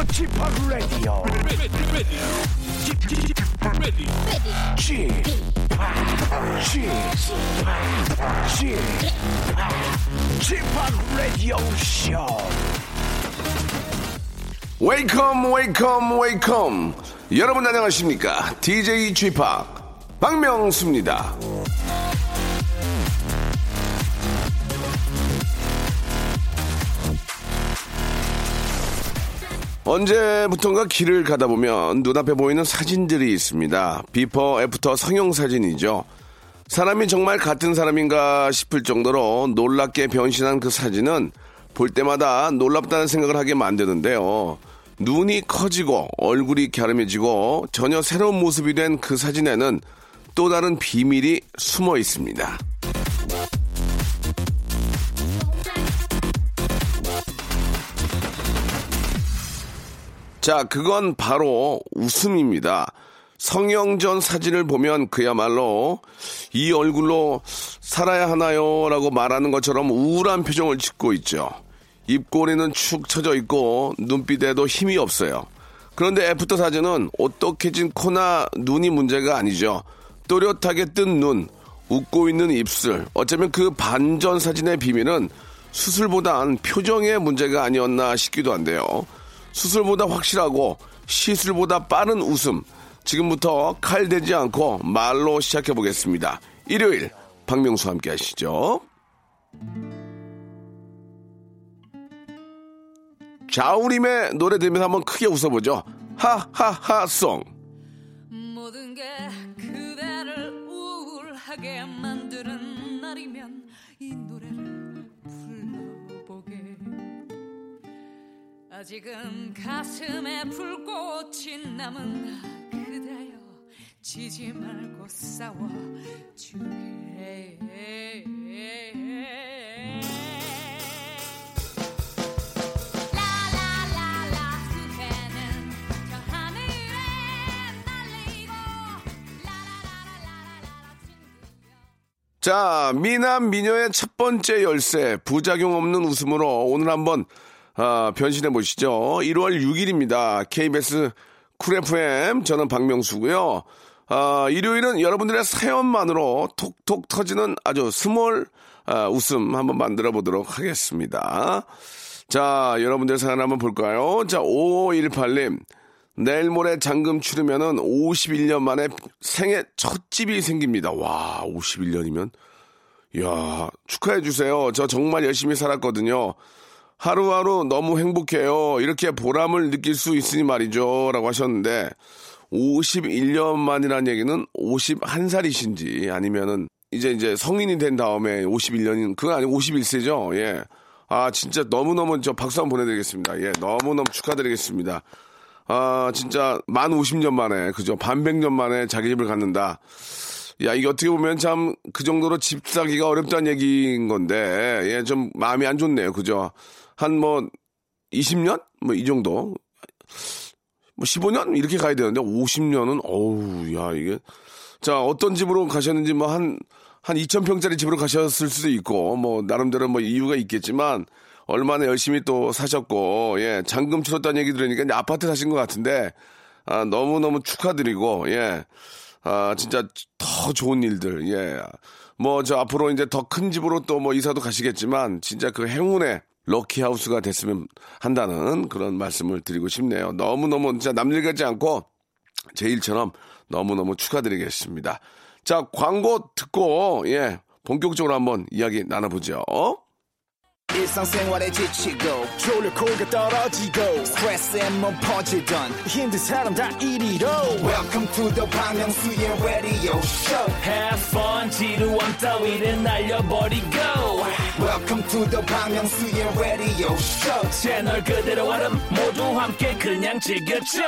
The Chip Radio. Chip Radio Show. 웨이컴 웨이컴 웨이컴 여러분 안녕하십니까 DJ p 박명수입니다 언제부턴가 길을 가다 보면 눈앞에 보이는 사진들이 있습니다 before after 성형 사진이죠 사람이 정말 같은 사람인가 싶을 정도로 놀랍게 변신한 그 사진은 볼 때마다 놀랍다는 생각을 하게 만드는데요. 눈이 커지고 얼굴이 갸름해지고 전혀 새로운 모습이 된 그 사진에는 또 다른 비밀이 숨어 있습니다. 자, 그건 바로 웃음입니다. 성형전 사진을 보면 그야말로 이 얼굴로 살아야 하나요? 라고 말하는 것처럼 우울한 표정을 짓고 있죠. 입꼬리는 축 처져 있고 눈빛에도 힘이 없어요. 그런데 after 사진은 어떻게진 코나 눈이 문제가 아니죠. 또렷하게 뜬 눈, 웃고 있는 입술. 어쩌면 그 반전 사진의 비밀은 수술보단 표정의 문제가 아니었나 싶기도 한데요. 수술보다 확실하고 시술보다 빠른 웃음. 지금부터 칼 대지 않고 말로 시작해 보겠습니다. 일요일 박명수 함께 하시죠. 자우림의 노래 들으면서 한번 크게 웃어보죠. 하하하 송. 모든 게 그대를 우울하게 만드는 날이면 아직은 가슴에 불꽃이 남은 그대여 지지 말고 라라라라라라 친구여 자, 미남 미녀의 첫 번째 열쇠, 부작용 없는 웃음으로 오늘 한번 아, 변신해 보시죠. 1월 6일입니다. KBS 쿨 FM, 저는 박명수고요. 아, 일요일은 여러분들의 사연만으로 톡톡 터지는 아주 small 아, 웃음 한번 만들어 보도록 하겠습니다. 자, 여러분들 사연 한번 볼까요? 자, 5518님. 내일 모레 잔금 치르면은 51년 만에 생애 첫 집이 생깁니다. 와, 51년이면. 이야, 축하해 주세요. 저 정말 열심히 살았거든요. 하루하루 너무 행복해요. 이렇게 보람을 느낄 수 있으니 말이죠. 라고 하셨는데, 51년 만이라는 얘기는 51살이신지 아니면은 이제 이제 성인이 된 다음에 51년인, 그건 아니고 51세죠. 예. 아, 진짜 너무너무 저 박수 한번 보내드리겠습니다. 예, 너무너무 축하드리겠습니다. 아, 진짜 만 50년 만에, 그죠? 반백년 만에 자기 집을 갖는다. 야, 이게 어떻게 보면 참 그 정도로 집 사기가 어렵다는 얘기인 건데, 예, 좀 마음이 안 좋네요. 그죠? 한 뭐, 20년? 뭐 이 정도? 뭐 15년? 이렇게 가야 되는데, 50년은, 어우, 야, 이게. 자, 어떤 집으로 가셨는지 뭐 한, 한 2,000평짜리 집으로 가셨을 수도 있고, 뭐, 나름대로 뭐 이유가 있겠지만, 얼마나 열심히 또 사셨고, 예, 잔금 치렀다는 얘기 들으니까 이제 아파트 사신 것 같은데, 아, 너무너무 축하드리고, 예, 아, 진짜 더 좋은 일들, 예. 뭐, 저 앞으로 이제 더 큰 집으로 또 뭐 이사도 가시겠지만, 진짜 그 행운의 럭키하우스가 됐으면 한다는 그런 말씀을 드리고 싶네요. 너무너무 진짜 남일 같지 않고, 제 일처럼 너무너무 축하드리겠습니다. 자, 광고 듣고, 예, 본격적으로 한번 이야기 나눠보죠. 일상생활에 지치고, 졸려 코가 떨어지고, 스트레스에 몸 퍼지던, 힘든 사람 다 이리로. welcome to the Bang Myung-soo's radio show Have fun 지루함 따위를 날려버리고 welcome to the Bang Myung-soo's radio show 채널 그대로 얼음 모두 함께 그냥 즐겨줘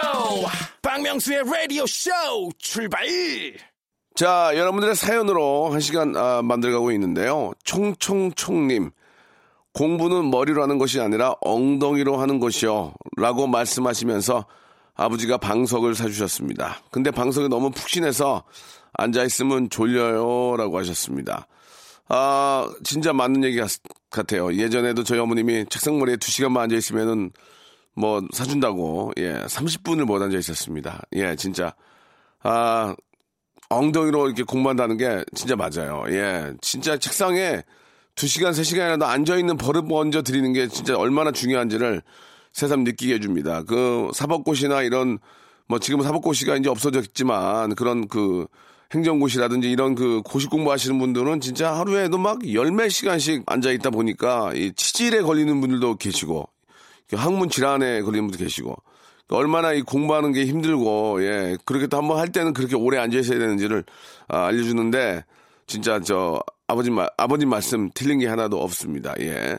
박명수의 라디오 쇼 출발 자, 여러분들의 사연으로 한 시간 아, 만들어가고 있는데요. 총총총님. 공부는 머리로 하는 것이 아니라 엉덩이로 하는 것이요. 라고 말씀하시면서 아버지가 방석을 사주셨습니다. 근데 방석이 너무 푹신해서 앉아있으면 졸려요. 라고 하셨습니다. 아, 진짜 맞는 얘기 같- 같아요. 예전에도 저희 어머님이 책상머리에 두 시간만 앉아있으면은 뭐 사준다고 예 30분을 못 앉아 있었습니다. 예 진짜 아 엉덩이로 이렇게 공부한다는 게 진짜 맞아요. 예 진짜 책상에 두 시간 세 시간이라도 앉아 있는 버릇 먼저 드리는 게 진짜 얼마나 중요한지를 새삼 느끼게 해줍니다. 그 사법고시나 이런 뭐 지금 사법고시가 이제 없어졌지만 그런 그 행정고시라든지 이런 그 고시 공부하시는 분들은 진짜 하루에도 막 열몇 시간씩 앉아 있다 보니까 이 치질에 걸리는 분들도 계시고 학문 질환에 걸리는 분도 계시고 얼마나 이 공부하는 게 힘들고 예 그렇게 또 한번 할 때는 그렇게 오래 앉아 있어야 되는지를 아, 알려주는데 진짜 저 아버님 말 아버님 말씀 틀린 게 하나도 없습니다 예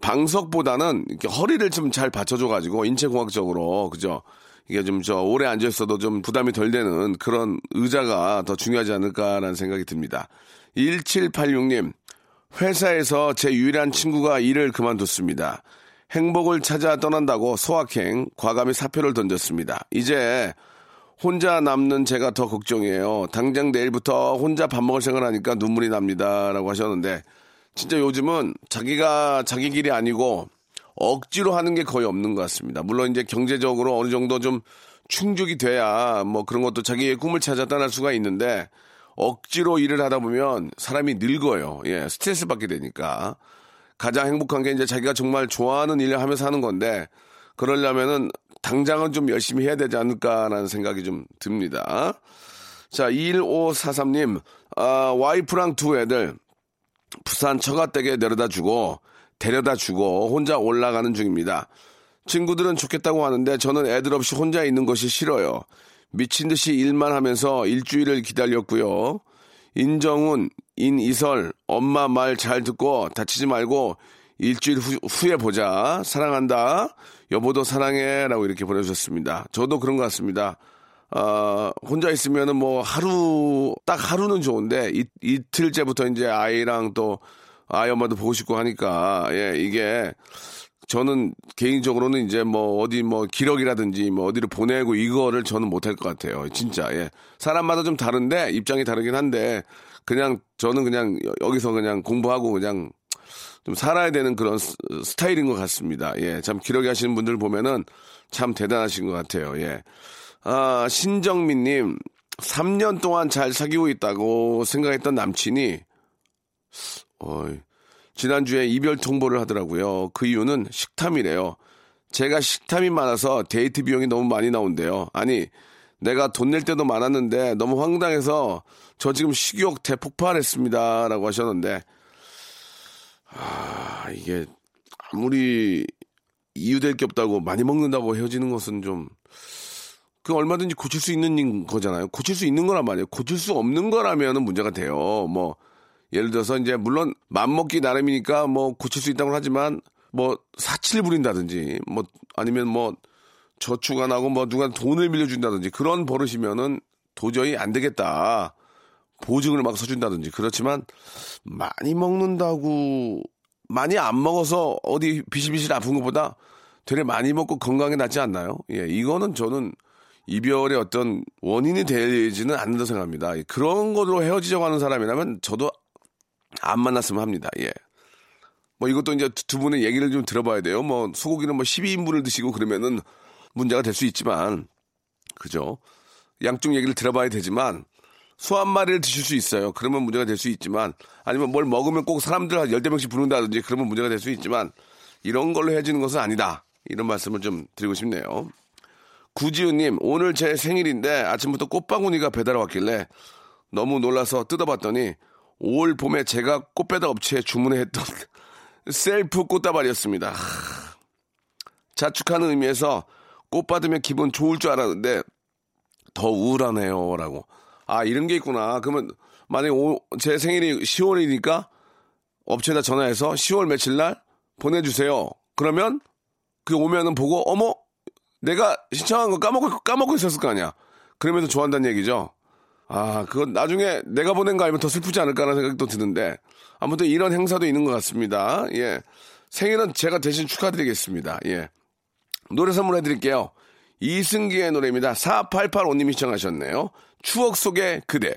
방석보다는 허리를 좀 잘 받쳐줘 가지고 인체공학적으로 그죠 이게 좀 저 오래 앉아 있어도 좀 부담이 덜 되는 그런 의자가 더 중요하지 않을까라는 생각이 듭니다 1786님 회사에서 제 유일한 친구가 일을 그만뒀습니다. 행복을 찾아 떠난다고 소확행, 과감히 사표를 던졌습니다. 이제 혼자 남는 제가 더 걱정이에요. 당장 내일부터 혼자 밥 먹을 생각하니까 눈물이 납니다. 라고 하셨는데, 진짜 요즘은 자기가 자기 길이 아니고 억지로 하는 게 거의 없는 것 같습니다. 물론 이제 경제적으로 어느 정도 좀 충족이 돼야 뭐 그런 것도 자기의 꿈을 찾아 떠날 수가 있는데, 억지로 일을 하다 보면 사람이 늙어요. 예, 스트레스 받게 되니까. 가장 행복한 게 이제 자기가 정말 좋아하는 일을 하면서 하는 건데, 그러려면은 당장은 좀 열심히 해야 되지 않을까라는 생각이 좀 듭니다. 자, 1543님, 아, 와이프랑 두 애들 부산 처가댁에 내려다 주고, 데려다 주고 혼자 올라가는 중입니다. 친구들은 좋겠다고 하는데 저는 애들 없이 혼자 있는 것이 싫어요. 미친 듯이 일만 하면서 일주일을 기다렸고요. 인정훈, 인이설, 엄마 말 잘 듣고 다치지 말고 일주일 후, 후에 보자. 사랑한다. 여보도 사랑해. 라고 이렇게 보내주셨습니다. 저도 그런 것 같습니다. 아, 혼자 있으면은 뭐 하루, 딱 하루는 좋은데 이, 이틀째부터 이제 아이랑 또 아이 엄마도 보고 싶고 하니까, 예, 이게 저는 개인적으로는 이제 뭐 어디 뭐 기록이라든지 뭐 어디를 보내고 이거를 저는 못할 것 같아요. 진짜 예. 사람마다 좀 다른데 입장이 다르긴 한데 그냥 저는 그냥 여- 여기서 그냥 공부하고 그냥 좀 살아야 되는 그런 스- 스타일인 것 같습니다. 예. 참 기록이 하시는 분들 보면은 참 대단하신 것 같아요. 예. 아, 신정민님, 3년 동안 잘 사귀고 있다고 생각했던 남친이, 어이, 지난주에 이별 통보를 하더라고요. 그 이유는 식탐이래요. 제가 식탐이 많아서 데이트 비용이 너무 많이 나온대요. 아니, 내가 돈 낼 때도 많았는데 너무 황당해서 저 지금 식욕 대폭발했습니다. 라고 하셨는데, 아, 이게 아무리 이유될 게 없다고 많이 먹는다고 헤어지는 것은 좀, 그 얼마든지 고칠 수 있는 거잖아요. 고칠 수 있는 거란 말이에요. 고칠 수 없는 거라면은 문제가 돼요. 뭐, 예를 들어서 이제 물론 맘먹기 나름이니까 뭐 고칠 수 있다고 하지만 뭐 사치를 부린다든지 뭐 아니면 뭐 저축 안 하고 뭐 누가 돈을 빌려준다든지 그런 버릇이면은 도저히 안 되겠다. 보증을 막 서준다든지 그렇지만 많이 먹는다고 많이 안 먹어서 어디 비실비실 아픈 것보다 되레 많이 먹고 건강에 낫지 않나요? 예, 이거는 저는 이별의 어떤 원인이 되지는 않는다 생각합니다. 예, 그런 걸로 헤어지자고 하는 사람이라면 저도 안 만났으면 합니다. 예. 뭐 이것도 이제 두 분의 얘기를 좀 들어봐야 돼요. 뭐 소고기는 뭐 12인분을 드시고 그러면은 문제가 될 수 있지만 그죠? 양쪽 얘기를 들어봐야 되지만 소 한 마리를 드실 수 있어요. 그러면 문제가 될 수 있지만 아니면 뭘 먹으면 꼭 사람들 한 열대 명씩 부른다든지 그러면 문제가 될 수 있지만 이런 걸로 헤어지는 것은 아니다. 이런 말씀을 좀 드리고 싶네요. 구지우님, 오늘 제 생일인데 아침부터 꽃바구니가 배달 왔길래 너무 놀라서 뜯어봤더니 올 봄에 제가 꽃배달 업체에 주문했던 셀프 꽃다발이었습니다. 하, 자축하는 의미에서 꽃 받으면 기분 좋을 줄 알았는데 더 우울하네요. 라고. 아, 이런 게 있구나. 그러면 만약에 오- 제 생일이 10월이니까 업체에다 전화해서 10월 며칠 날 보내주세요. 그러면 그 오면은 보고 어머 내가 신청한 거 까먹고 까먹고 있었을 거 아니야. 그러면서 좋아한다는 얘기죠. 아, 그건 나중에 내가 보낸 거 알면 더 슬프지 않을까라는 생각이 또 드는데 아무튼 이런 행사도 있는 것 같습니다. 예. 생일은 제가 대신 축하드리겠습니다. 예. 노래 선물해 드릴게요. 이승기의 노래입니다. 4885님이 시청하셨네요. 추억 속의 그대.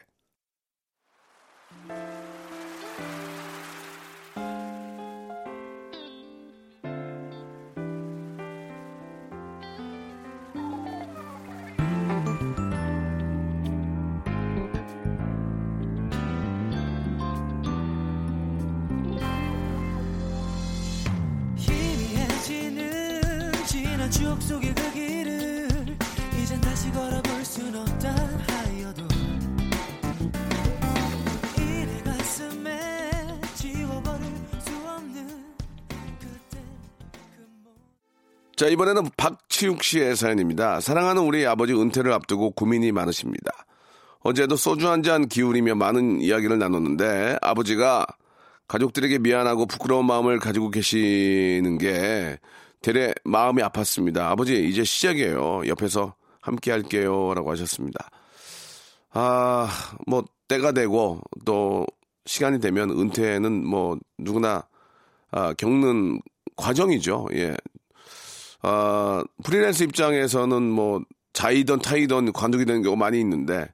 추억 속의 그 길을 이젠 다시 걸어볼 순 없. 자, 이번에는 박치욱 씨의 사연입니다. 사랑하는 우리 아버지 은퇴를 앞두고 고민이 많으십니다. 어제도 소주 한 잔 기울이며 많은 이야기를 나눴는데 아버지가 가족들에게 미안하고 부끄러운 마음을 가지고 계시는 게 되레 마음이 아팠습니다. 아버지, 이제 시작이에요. 옆에서 함께 할게요. 라고 하셨습니다. 아, 뭐, 때가 되고 또 시간이 되면 은퇴는 뭐 누구나 아, 겪는 과정이죠. 예. 아, 프리랜서 입장에서는 뭐 자이던 타이던 관두게 되는 경우 많이 있는데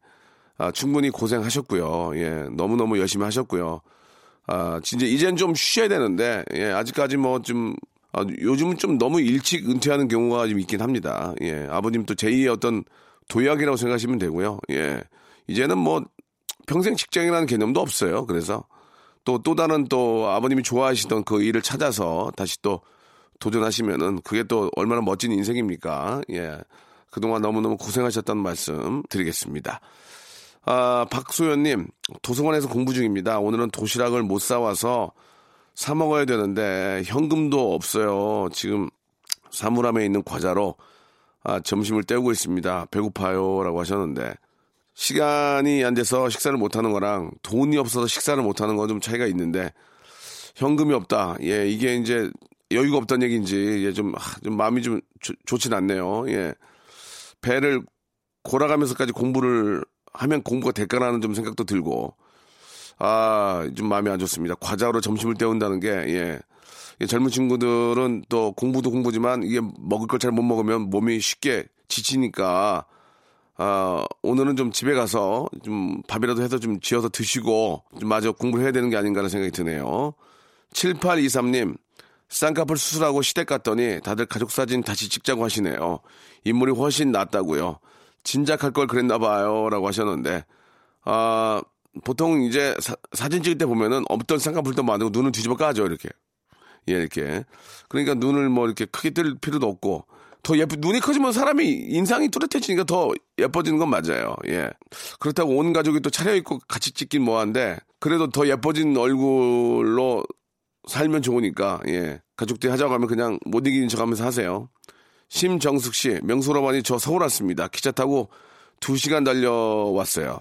아, 충분히 고생하셨고요. 예. 너무너무 열심히 하셨고요. 아, 진짜 이젠 좀 쉬셔야 되는데 예. 아직까지 뭐좀 아, 요즘은 좀 너무 일찍 은퇴하는 경우가 좀 있긴 합니다. 예. 아버님 또 제2의 어떤 도약이라고 생각하시면 되고요. 예. 이제는 뭐 평생 직장이라는 개념도 없어요. 그래서 또, 또 다른 또 아버님이 좋아하시던 그 일을 찾아서 다시 또 도전하시면은 그게 또 얼마나 멋진 인생입니까? 예. 그동안 너무너무 고생하셨다는 말씀 드리겠습니다. 아, 박소연님, 도서관에서 공부 중입니다. 오늘은 도시락을 못 사와서 사 먹어야 되는데 현금도 없어요. 지금 사물함에 있는 과자로 아, 점심을 때우고 있습니다. 배고파요. 라고 하셨는데 시간이 안 돼서 식사를 못 하는 거랑 돈이 없어서 식사를 못 하는 건 좀 차이가 있는데 현금이 없다. 예, 이게 이제 여유가 없다는 얘기인지 예, 좀, 아, 좀 마음이 좀 좋- 좋진 않네요. 예. 배를 골아가면서까지 공부를 하면 공부가 될까라는 좀 생각도 들고 아, 좀 마음이 안 좋습니다. 과자로 점심을 때운다는 게 예. 이 젊은 친구들은 또 공부도 공부지만 이게 먹을 걸 잘 못 먹으면 몸이 쉽게 지치니까 아, 오늘은 좀 집에 가서 좀 밥이라도 해서 좀 지어서 드시고 좀 마저 공부를 해야 되는 게 아닌가라는 생각이 드네요. 7823님, 쌍꺼풀 수술하고 시댁 갔더니 다들 가족 사진 다시 찍자고 하시네요. 인물이 훨씬 낫다고요. 진작 할 걸 그랬나 봐요. 라고 하셨는데, 아, 보통 이제 사, 진 찍을 때 보면은 없던 쌍꺼풀도 많고 눈을 뒤집어 까죠. 이렇게. 예, 이렇게. 그러니까 눈을 뭐 이렇게 크게 뜰 필요도 없고, 더 예쁘, 눈이 커지면 사람이 인상이 뚜렷해지니까 더 예뻐지는 건 맞아요. 예. 그렇다고 온 가족이 또 차려입고 같이 찍긴 뭐한데, 그래도 더 예뻐진 얼굴로 살면 좋으니까, 예. 가족들이 하자고 하면 그냥 못 이기는 척 하면서 하세요. 심정숙 씨, 명소로만이 저 서울 왔습니다. 기차 타고 2시간 달려왔어요.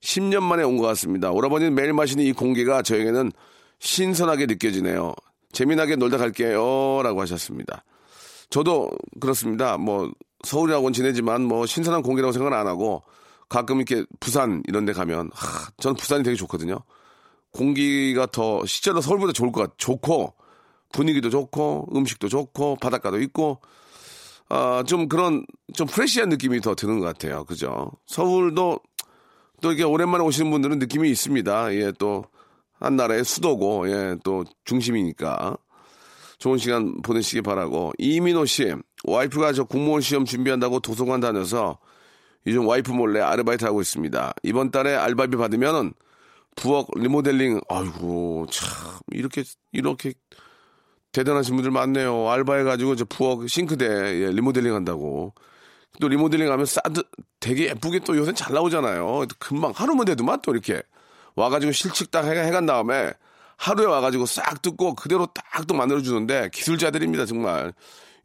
10년 만에 온 것 같습니다. 오라버니는 매일 마시는 이 공기가 저에게는 신선하게 느껴지네요. 재미나게 놀다 갈게요. 라고 하셨습니다. 저도 그렇습니다. 뭐, 서울이라고는 지내지만 뭐, 신선한 공기라고 생각은 안 하고, 가끔 이렇게 부산 이런 데 가면, 하, 저는 부산이 되게 좋거든요. 공기가 더, 실제로 서울보다 좋을 것 같, 좋고, 분위기도 좋고, 음식도 좋고, 바닷가도 있고, 아, 좀 그런, 좀 프레시한 느낌이 더 드는 것 같아요. 그죠? 서울도 또 이렇게 오랜만에 오시는 분들은 느낌이 있습니다. 예, 또, 한 나라의 수도고, 예, 또 중심이니까. 좋은 시간 보내시기 바라고. 이민호 씨, 와이프가 저 공무원 시험 준비한다고 도서관 다녀서 요즘 와이프 몰래 아르바이트 하고 있습니다. 이번 달에 알바비 받으면은 부엌 리모델링, 아이고, 참, 이렇게, 이렇게 대단하신 분들 많네요. 알바해가지고 저 부엌 싱크대 예, 리모델링 한다고. 또 리모델링 하면 싸드 되게 예쁘게 또 요새 잘 나오잖아요. 금방 하루만 돼도만 또 이렇게 와가지고 실측 딱 해, 해간 다음에 하루에 와가지고 싹 뜯고 그대로 딱 또 만들어주는데 기술자들입니다 정말.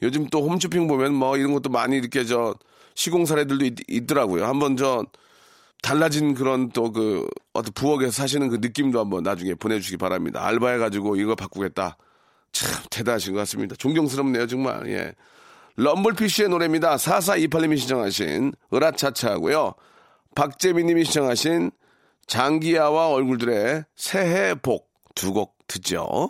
요즘 또 홈쇼핑 보면 뭐 이런 것도 많이 이렇게 저 시공 사례들도 있, 더라고요 한번 저 달라진 그런 또 그 어떤 부엌에서 사시는 그 느낌도 한번 나중에 보내주시기 바랍니다. 알바해가지고 이거 바꾸겠다. 참 대단하신 것 같습니다. 존경스럽네요 정말. 예. 럼블피쉬의 노래입니다. 4428님이 시청하신 으라차차하고요. 박재민님이 시청하신 장기야와 얼굴들의 새해 복 두 곡 듣죠.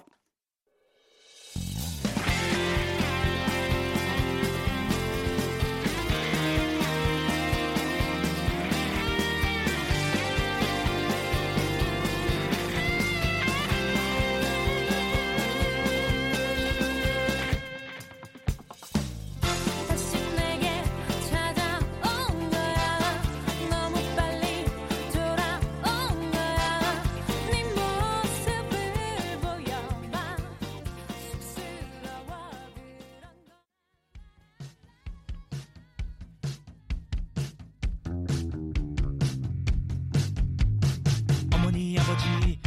할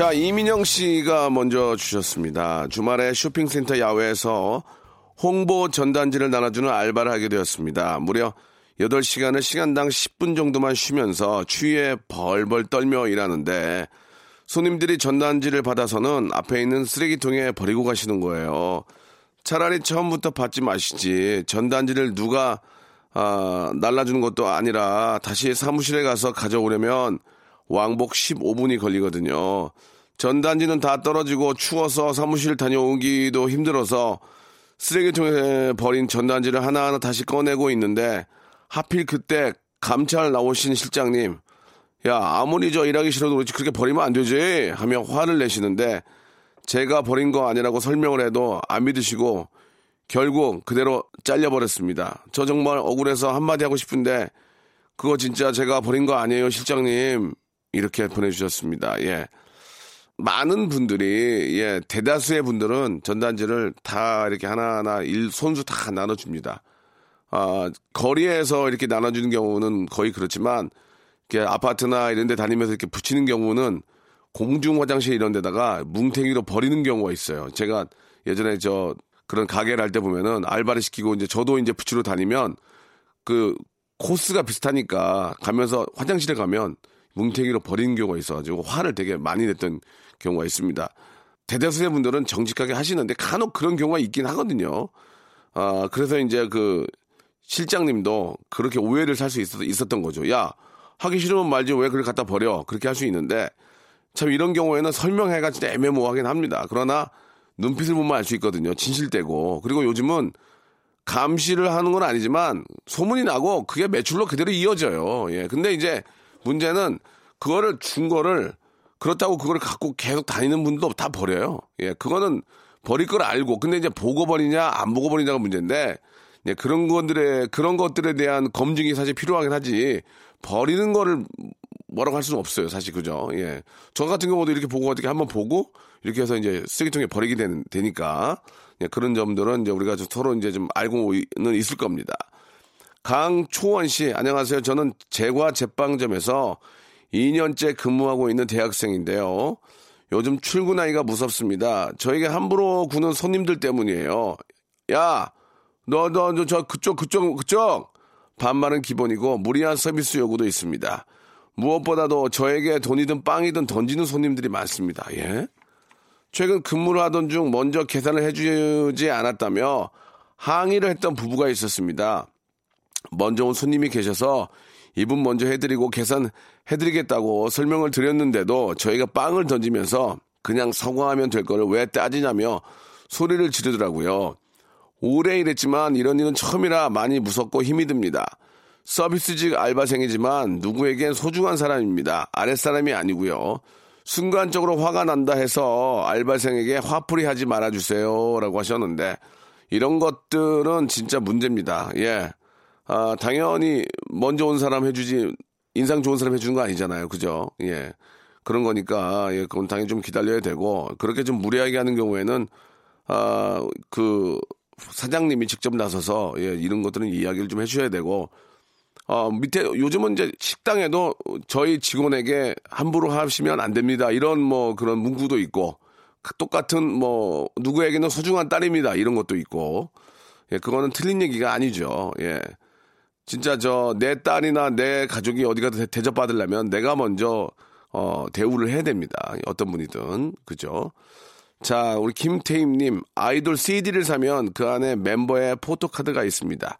자, 이민영 씨가 먼저 주셨습니다. 주말에 쇼핑센터 야외에서 홍보 전단지를 나눠주는 알바를 하게 되었습니다. 무려 8시간을 시간당 10분 정도만 쉬면서 추위에 벌벌 떨며 일하는데 손님들이 전단지를 받아서는 앞에 있는 쓰레기통에 버리고 가시는 거예요. 차라리 처음부터 받지 마시지. 전단지를 누가 아, 날라주는 것도 아니라 다시 사무실에 가서 가져오려면 왕복 15분이 걸리거든요. 전단지는 다 떨어지고 추워서 사무실 다녀오기도 힘들어서 쓰레기통에 버린 전단지를 하나하나 다시 꺼내고 있는데 하필 그때 감찰 나오신 실장님 야 아무리 저 일하기 싫어도 그렇지 그렇게 버리면 안 되지 하며 화를 내시는데 제가 버린 거 아니라고 설명을 해도 안 믿으시고 결국 그대로 잘려버렸습니다. 저 정말 억울해서 한마디 하고 싶은데 그거 진짜 제가 버린 거 아니에요 실장님 이렇게 보내주셨습니다. 예. 많은 분들이 예 대다수의 분들은 전단지를 다 이렇게 하나하나 일 손수 다 나눠줍니다. 아 거리에서 이렇게 나눠주는 경우는 거의 그렇지만 이렇게 아파트나 이런 데 다니면서 이렇게 붙이는 경우는 공중 화장실 이런 데다가 뭉탱이로 버리는 경우가 있어요. 제가 예전에 저 그런 가게를 할 때 보면은 알바를 시키고 이제 저도 이제 붙이러 다니면 그 코스가 비슷하니까 가면서 화장실에 가면 뭉탱이로 버리는 경우가 있어가지고 화를 되게 많이 냈던 경우가 있습니다. 대다수의 분들은 정직하게 하시는데 간혹 그런 경우가 있긴 하거든요. 아, 그래서 이제 그 실장님도 그렇게 오해를 살 수 있었던 거죠. 야, 하기 싫으면 말지 왜 그걸 갖다 버려. 그렇게 할 수 있는데 참 이런 경우에는 설명해가 진짜 애매모호하긴 합니다. 그러나 눈빛을 보면 알 수 있거든요. 진실되고. 그리고 요즘은 감시를 하는 건 아니지만 소문이 나고 그게 매출로 그대로 이어져요. 예. 근데 이제 문제는 그거를 준 거를 그렇다고 그거를 갖고 계속 다니는 분도 다 버려요. 예. 그거는 버릴 걸 알고 근데 이제 보고 버리냐 안 보고 버리냐가 문제인데 예, 그런 것들에 그런 것들에 대한 검증이 사실 필요하긴 하지 버리는 거를 뭐라고 할 수는 없어요. 사실 그죠? 예. 저 같은 경우도 이렇게 보고 어떻게 한번 보고 이렇게 해서 이제 쓰레기통에 버리게 되는, 되니까 예, 그런 점들은 이제 우리가 좀 서로 이제 좀 알고는 있을 겁니다. 강초원 씨, 안녕하세요. 저는 제과 제빵점에서 2년째 근무하고 있는 대학생인데요. 요즘 출근하기가 무섭습니다. 저에게 함부로 구는 손님들 때문이에요. 야, 너, 너, 너, 저, 그쪽, 그쪽, 그쪽! 반말은 기본이고 무리한 서비스 요구도 있습니다. 무엇보다도 저에게 돈이든 빵이든 던지는 손님들이 많습니다. 예? 최근 근무를 하던 중 먼저 계산을 해주지 않았다며 항의를 했던 부부가 있었습니다. 먼저 온 손님이 계셔서 이분 먼저 해드리고 계산 해드리겠다고 설명을 드렸는데도 저희가 빵을 던지면서 그냥 서거하면 될 거를 왜 따지냐며 소리를 지르더라고요. 오래 일했지만 이런 일은 처음이라 많이 무섭고 힘이 듭니다. 서비스직 알바생이지만 누구에겐 소중한 사람입니다. 아랫사람이 아니고요. 순간적으로 화가 난다 해서 알바생에게 화풀이 하지 말아주세요. 라고 하셨는데, 이런 것들은 진짜 문제입니다. 예. 아, 당연히 먼저 온 사람 해주지, 인상 좋은 사람 해주는 거 아니잖아요. 그죠? 예. 그런 거니까, 예, 그건 당연히 좀 기다려야 되고, 그렇게 좀 무리하게 하는 경우에는, 아, 그, 사장님이 직접 나서서, 예, 이런 것들은 이야기를 좀 해주셔야 되고, 어, 밑에 요즘은 이제 식당에도 저희 직원에게 함부로 하시면 안 됩니다. 이런 뭐 그런 문구도 있고 똑같은 뭐 누구에게는 소중한 딸입니다. 이런 것도 있고. 예, 그거는 틀린 얘기가 아니죠. 예. 진짜 저 내 딸이나 내 가족이 어디 가서 대접 받으려면 내가 먼저 어 대우를 해야 됩니다. 어떤 분이든 그죠? 자, 우리 김태임님 아이돌 CD를 사면 그 안에 멤버의 포토 카드가 있습니다.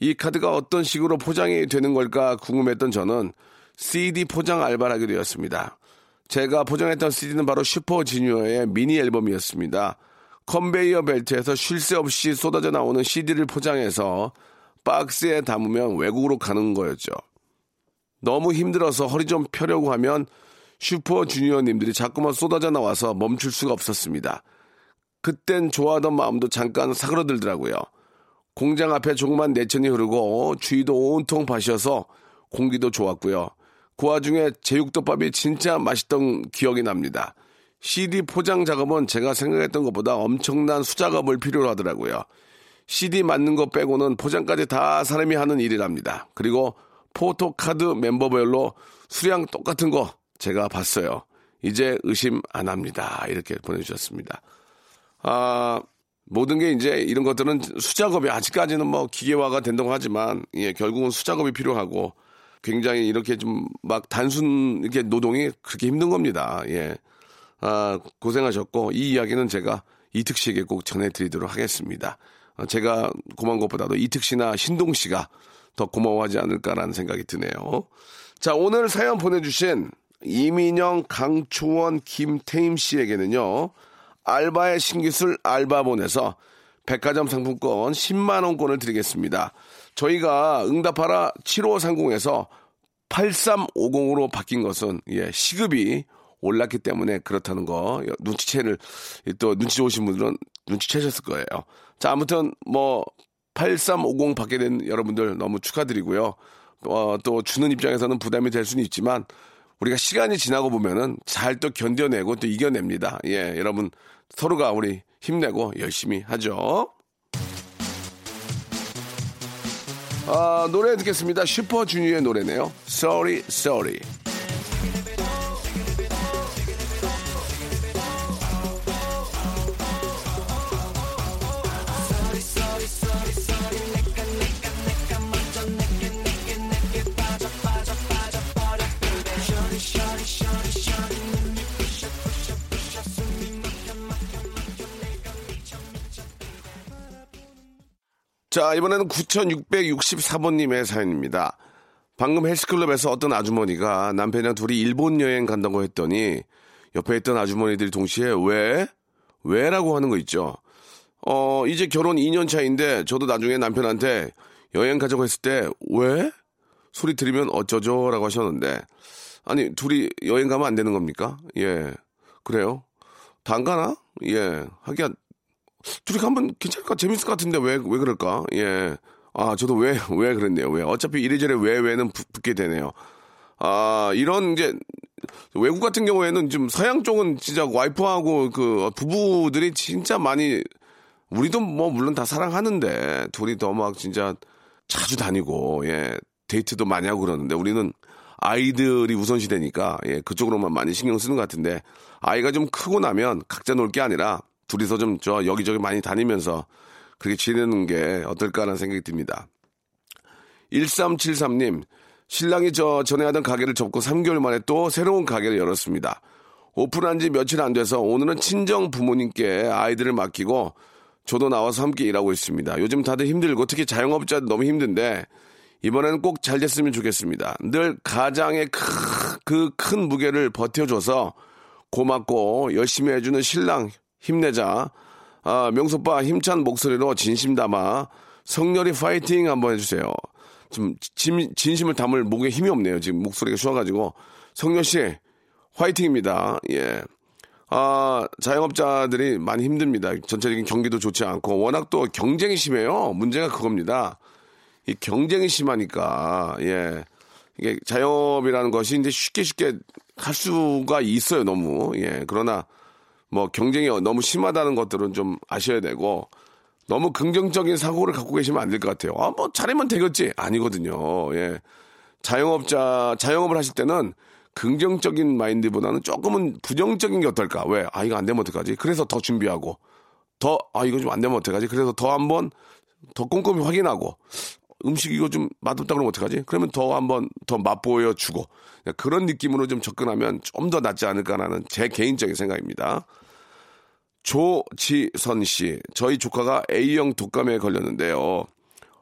이 카드가 어떤 식으로 포장이 되는 걸까 궁금했던 저는 CD 포장 알바를 하게 되었습니다. 제가 포장했던 CD는 바로 슈퍼주니어의 미니 앨범이었습니다. 컨베이어 벨트에서 쉴 새 없이 쏟아져 나오는 CD를 포장해서 박스에 담으면 외국으로 가는 거였죠. 너무 힘들어서 허리 좀 펴려고 하면 슈퍼주니어님들이 자꾸만 쏟아져 나와서 멈출 수가 없었습니다. 그땐 좋아하던 마음도 잠깐 사그러들더라고요. 공장 앞에 조그만 내천이 흐르고 주위도 온통 밭이어서 공기도 좋았고요. 그 와중에 제육덮밥이 진짜 맛있던 기억이 납니다. CD 포장 작업은 제가 생각했던 것보다 엄청난 수작업을 필요로 하더라고요. CD 맞는 거 빼고는 포장까지 다 사람이 하는 일이랍니다. 그리고 포토카드 멤버별로 수량 똑같은 거 제가 봤어요. 이제 의심 안 합니다. 이렇게 보내주셨습니다. 아, 모든 게 이제 이런 것들은 수작업이 아직까지는 뭐 기계화가 된다고 하지만 예, 결국은 수작업이 필요하고 굉장히 이렇게 좀 막 단순 이렇게 노동이 그렇게 힘든 겁니다. 예. 아, 고생하셨고 이 이야기는 제가 이특 씨에게 꼭 전해드리도록 하겠습니다. 아, 제가 고마운 것보다도 이특 씨나 신동 씨가 더 고마워하지 않을까라는 생각이 드네요. 자, 오늘 사연 보내주신 이민영, 강초원, 김태임 씨에게는요, 알바의 신기술 알바본에서 백화점 상품권 10만원권을 드리겠습니다. 저희가 응답하라 7530에서 8350으로 바뀐 것은, 예, 시급이 올랐기 때문에 그렇다는 거, 눈치채를, 또 눈치 좋으신 분들은 눈치채셨을 거예요. 자, 아무튼 뭐, 8350 받게 된 여러분들 너무 축하드리고요. 어, 또 주는 입장에서는 부담이 될 수는 있지만 우리가 시간이 지나고 보면은 잘 또 견뎌내고 또 이겨냅니다. 예, 여러분 서로가 우리 힘내고 열심히 하죠. 아, 노래 듣겠습니다. 슈퍼주니어의 노래네요. Sorry, Sorry. 자, 이번에는 9664번님의 사연입니다. 방금 헬스클럽에서 어떤 아주머니가 남편이랑 둘이 일본 여행 간다고 했더니 옆에 있던 아주머니들이 동시에 왜? 왜 라고 하는 거 있죠. 어, 이제 결혼 2년 차인데 저도 나중에 남편한테 여행 가자고 했을 때 왜? 소리 들으면 어쩌죠? 라고 하셨는데 아니, 둘이 여행 가면 안 되는 겁니까? 예. 그래요? 다 안 가나? 예. 하기야 둘이 가면 괜찮을까? 재밌을 것 같은데 왜, 왜 그럴까? 예. 아, 저도 왜, 왜 그랬네요. 왜. 어차피 이래저래 왜, 왜는 붙, 붙게 되네요. 아, 이런 이제, 외국 같은 경우에는 좀 서양 쪽은 진짜 와이프하고 그 부부들이 진짜 많이, 우리도 뭐 물론 다 사랑하는데, 둘이 더 막 진짜 자주 다니고, 예. 데이트도 많이 하고 그러는데, 우리는 아이들이 우선시 되니까, 예. 그쪽으로만 많이 신경 쓰는 것 같은데, 아이가 좀 크고 나면 각자 놀 게 아니라, 둘이서 좀 저 여기저기 많이 다니면서 그렇게 지내는 게 어떨까라는 생각이 듭니다. 1373님, 신랑이 저 전에 하던 가게를 접고 3개월 만에 또 새로운 가게를 열었습니다. 오픈한 지 며칠 안 돼서 오늘은 친정 부모님께 아이들을 맡기고 저도 나와서 함께 일하고 있습니다. 요즘 다들 힘들고 특히 자영업자들 너무 힘든데 이번에는 꼭 잘 됐으면 좋겠습니다. 늘 가장의 그큰 무게를 버텨줘서 고맙고 열심히 해주는 신랑 힘내자. 아, 명소빠 힘찬 목소리로 진심 담아 성렬이 파이팅 한번 해주세요. 좀 진, 진심을 담을 목에 힘이 없네요. 지금 목소리가 쉬어가지고 성렬 씨 화이팅입니다. 예. 아, 자영업자들이 많이 힘듭니다. 전체적인 경기도 좋지 않고 워낙 또 경쟁이 심해요. 문제가 그겁니다. 이 경쟁이 심하니까 예. 이게 자영업이라는 것이 이제 쉽게 쉽게 할 수가 있어요. 너무 예. 그러나 뭐 경쟁이 너무 심하다는 것들은 좀 아셔야 되고 너무 긍정적인 사고를 갖고 계시면 안 될 것 같아요. 아, 뭐 잘하면 되겠지. 아니거든요. 예. 자영업자, 자영업을 하실 때는 긍정적인 마인드보다는 조금은 부정적인 게 어떨까? 왜? 아, 이거 안 되면 어떡하지? 그래서 더 준비하고, 더, 아, 이거 좀 안 되면 어떡하지? 그래서 더 한번 더 꼼꼼히 확인하고, 음식 이거 좀 맛없다 그러면 어떡하지? 그러면 더 한번 더 맛보여 주고, 그런 느낌으로 좀 접근하면 좀 더 낫지 않을까라는 제 개인적인 생각입니다. 조지선 씨, 저희 조카가 A형 독감에 걸렸는데요.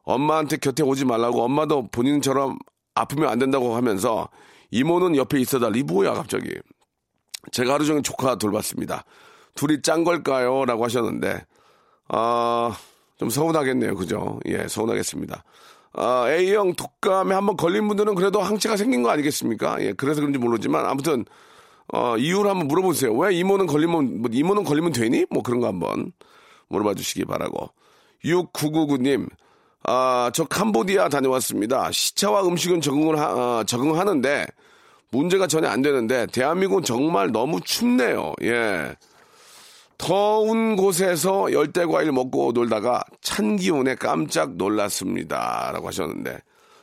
엄마한테 곁에 오지 말라고 엄마도 본인처럼 아프면 안 된다고 하면서 이모는 옆에 있어달리 뭐야 갑자기. 제가 하루 종일 조카 돌봤습니다. 둘이 짠 걸까요? 라고 하셨는데, 아, 좀 서운하겠네요. 그죠? 예, 서운하겠습니다. 아, A형 독감에 한번 걸린 분들은 그래도 항체가 생긴 거 아니겠습니까? 예, 그래서 그런지 모르지만 아무튼, 어, 이유를 한번 물어보세요. 왜 이모는 걸리면, 뭐, 이모는 걸리면 되니? 뭐 그런 거 한번 물어봐 주시기 바라고. 6999님, 아, 저 캄보디아 다녀왔습니다. 시차와 음식은 적응을 하, 아, 적응하는데 문제가 전혀 안 되는데 대한민국은 정말 너무 춥네요. 예. 더운 곳에서 열대 과일 먹고 놀다가 찬 기온에 깜짝 놀랐습니다. 라고 하셨는데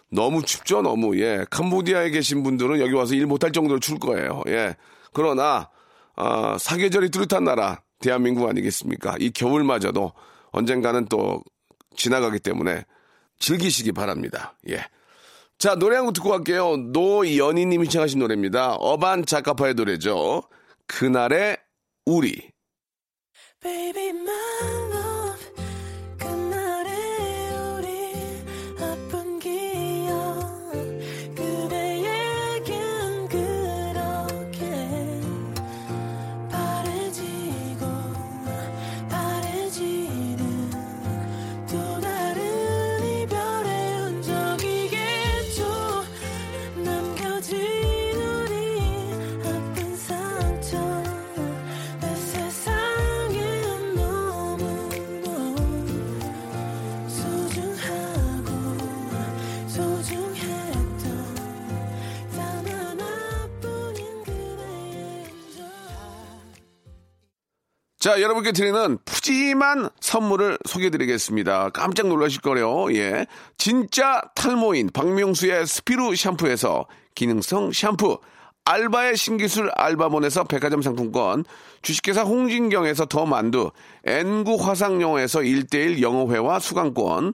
너무 춥죠, 너무. 예. 캄보디아에 계신 분들은 여기 와서 일 못할 정도로 추울 거예요. 예. 그러나, 아, 사계절이 뚜렷한 나라, 대한민국 아니겠습니까? 이 겨울마저도 언젠가는 또 지나가기 때문에 즐기시기 바랍니다. 예. 자, 노래 한 곡 듣고 갈게요. 노연희님이 신청하신 노래입니다. 어반 작가파의 노래죠. 그날의 우리. Baby, my 자, 여러분께 드리는 푸짐한 선물을 소개해드리겠습니다. 깜짝 놀라실 거래요. 예. 진짜 탈모인 박명수의 스피루 샴푸에서 기능성 샴푸. 알바의 신기술 알바몬에서 백화점 상품권, 주식회사 홍진경에서 더 만두, N구 화상영어에서 1대1 영어회화 수강권,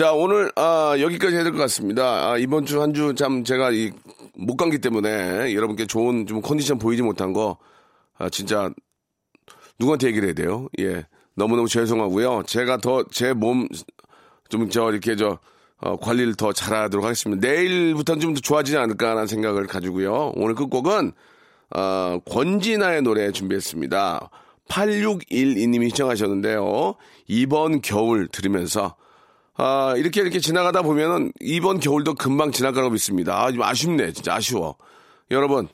자, 오늘, 아, 여기까지 해야 될 것 같습니다. 아, 이번 주, 한 주, 참, 제가 이, 못 감기 때문에 여러분께 좋은 좀 컨디션 보이지 못한 거, 아, 진짜, 누구한테 얘기를 해야 돼요? 예. 너무너무 죄송하고요. 제가 더, 제 몸, 좀, 저, 이렇게, 저, 어, 관리를 더 잘하도록 하겠습니다. 내일부터는 좀 더 좋아지지 않을까라는 생각을 가지고요. 오늘 끝곡은, 어, 권진아의 노래 준비했습니다. 8612님이 신청하셨는데요. 이번 겨울 들으면서, 아, 이렇게 이렇게 지나가다 보면은 이번 겨울도 금방 지날 거라고 믿습니다. 아, 좀 아쉽네. 진짜 아쉬워. 여러분,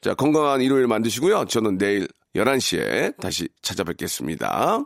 자, 건강한 일요일 만드시고요. 저는 내일 11시에 다시 찾아뵙겠습니다.